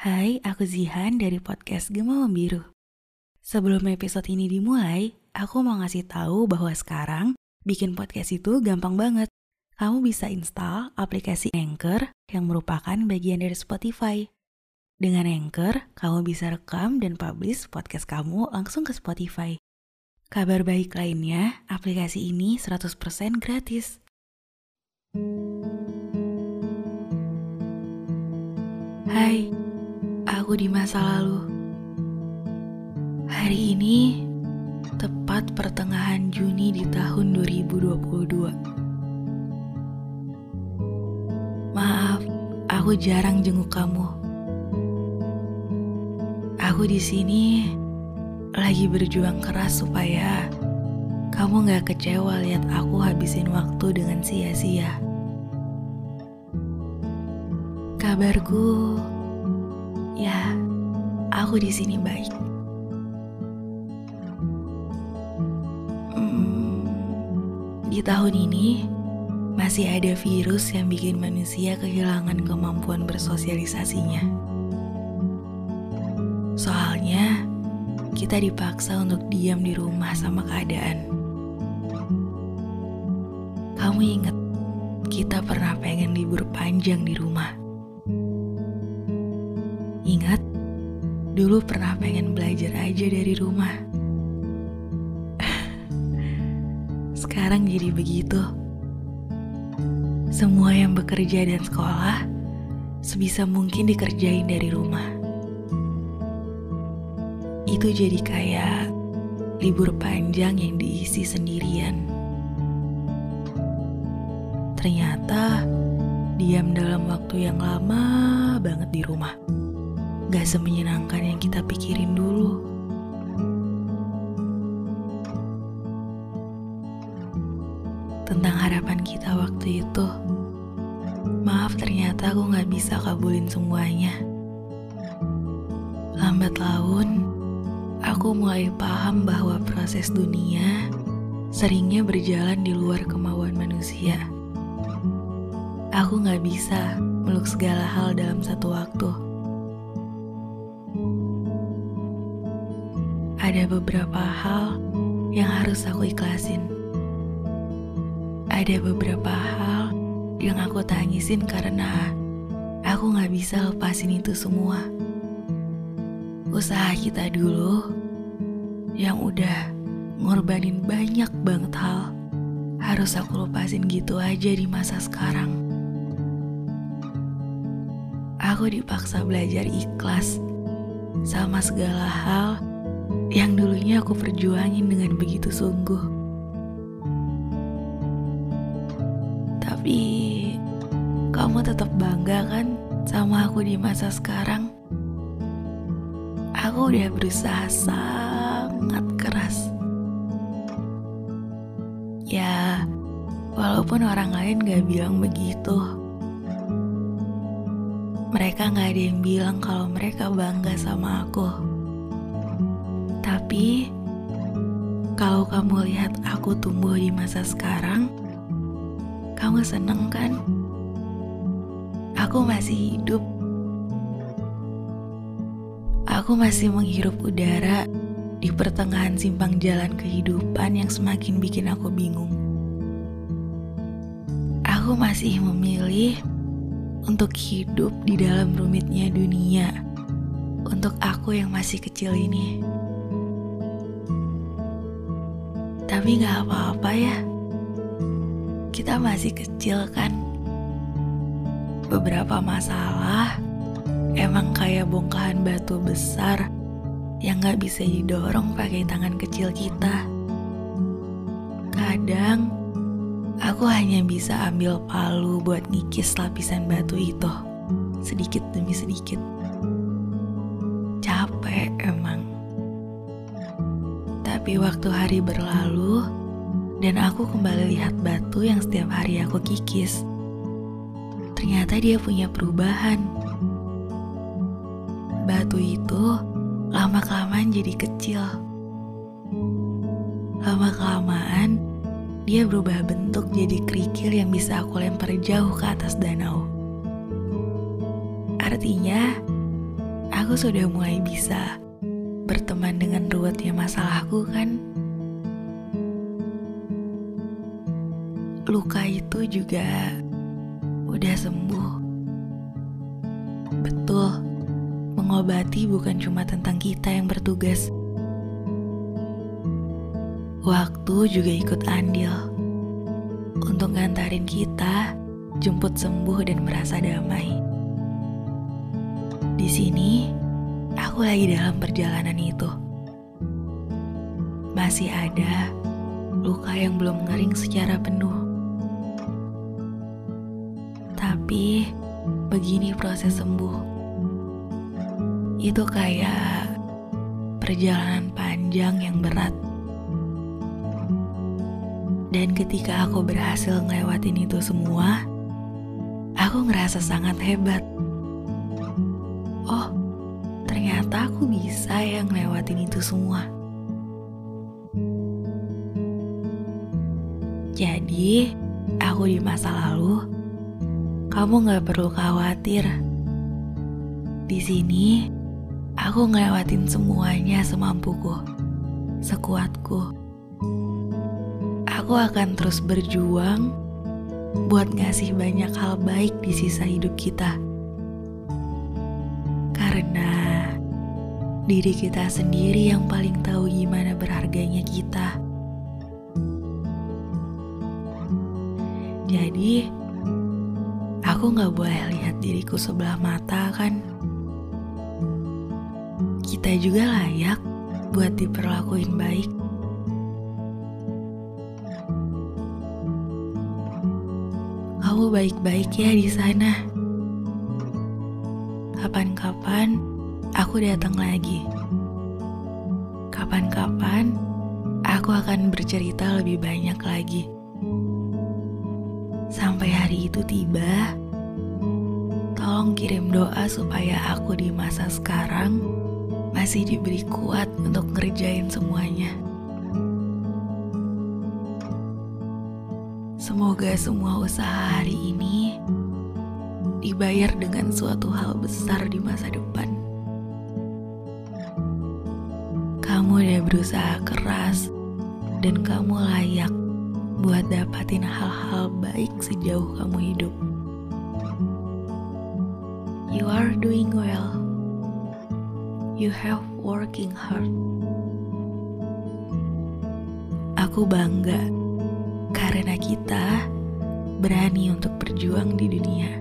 Hai, aku Zihan dari podcast Gema Membiru. Sebelum episode ini dimulai, aku mau ngasih tahu bahwa sekarang bikin podcast itu gampang banget. Kamu bisa install aplikasi Anchor yang merupakan bagian dari Spotify. Dengan Anchor, kamu bisa rekam dan publish podcast kamu langsung ke Spotify. Kabar baik lainnya, aplikasi ini 100% gratis. Hai, aku di masa lalu. Hari ini tepat pertengahan Juni di tahun 2022. Maaf, aku jarang jenguk kamu. Aku di sini lagi berjuang keras supaya kamu gak kecewa lihat aku habisin waktu dengan sia-sia. Kabarku, ya, aku di sini baik. Hmm, di tahun ini masih ada virus yang bikin manusia kehilangan kemampuan bersosialisasinya. Soalnya, kita dipaksa untuk diam di rumah sama keadaan. Kamu ingat, kita pernah pengen libur panjang di rumah. Ingat, dulu pernah pengen belajar aja dari rumah. Sekarang jadi begitu. Semua yang bekerja dan sekolah sebisa mungkin dikerjain dari rumah. Itu jadi kayak libur panjang yang diisi sendirian. Ternyata diam dalam waktu yang lama banget di rumah gak semenyenangkan yang kita pikirin dulu. Tentang harapan kita waktu itu, maaf ternyata aku gak bisa kabulin semuanya. Lambat laun, aku mulai paham bahwa proses dunia seringnya berjalan di luar kemauan manusia. Aku gak bisa meluk segala hal dalam satu waktu ada beberapa hal yang harus aku ikhlasin. Ada beberapa hal yang aku tangisin karena aku gak bisa lepasin itu semua. Usaha kita dulu yang udah ngorbanin banyak banget hal harus aku lepasin gitu aja di masa sekarang. Aku dipaksa belajar ikhlas sama segala hal yang dulunya aku perjuangin dengan begitu sungguh. Tapi kamu tetap bangga kan sama aku di masa sekarang? Aku udah berusaha sangat keras. Ya, walaupun orang lain gak bilang begitu. Mereka gak ada yang bilang kalau mereka bangga sama aku. Tapi, kalau kamu lihat aku tumbuh di masa sekarang, kamu seneng kan? Aku masih hidup. Aku masih menghirup udara di pertengahan simpang jalan kehidupan yang semakin bikin aku bingung. Aku masih memilih untuk hidup di dalam rumitnya dunia untuk aku yang masih kecil ini. Tapi gak apa-apa ya. Kita masih kecil kan. Beberapa masalah emang kayak bongkahan batu besar yang gak bisa didorong pakai tangan kecil kita. Kadang aku hanya bisa ambil palu buat ngikis lapisan batu itu sedikit demi sedikit. Capek emang. Tapi waktu hari berlalu dan aku kembali lihat batu yang setiap hari aku kikis. Ternyata dia punya perubahan. Batu itu lama-kelamaan jadi kecil. Lama-kelamaan dia berubah bentuk jadi kerikil yang bisa aku lempar jauh ke atas danau. Artinya, aku sudah mulai bisa berteman dengan ruwetnya masalahku kan? Luka itu juga udah sembuh. Betul, mengobati bukan cuma tentang kita yang bertugas. Waktu juga ikut andil untuk ngantarin kita jemput sembuh dan merasa damai. Di sini, aku lagi dalam perjalanan itu. Masih ada luka yang belum ngering secara penuh. Tapi begini proses sembuh. Itu kayak perjalanan panjang yang berat. Dan ketika aku berhasil ngelewatin itu semua, aku ngerasa sangat hebat. Yang ngelewatin itu semua. Jadi, aku di masa lalu kamu gak perlu khawatir. Di sini, aku ngelewatin semuanya semampuku, sekuatku. Aku akan terus berjuang buat ngasih banyak hal baik di sisa hidup kita. Karena diri kita sendiri yang paling tahu gimana berharganya kita. Jadi, Aku gak boleh lihat diriku sebelah mata kan? Kita juga layak buat diperlakuin baik. Kamu baik-baik ya di sana. Kapan-kapan aku datang lagi. Kapan-kapan aku akan bercerita lebih banyak lagi sampai hari itu tiba, tolong kirim doa supaya aku di masa sekarang masih diberi kuat untuk ngerjain semuanya. Semoga semua usaha hari ini dibayar dengan suatu hal besar di masa depan. Kamu udah berusaha keras dan kamu layak buat dapatin hal-hal baik sejauh kamu hidup. You are doing well. You have working hard. Aku bangga karena kita berani untuk berjuang di dunia.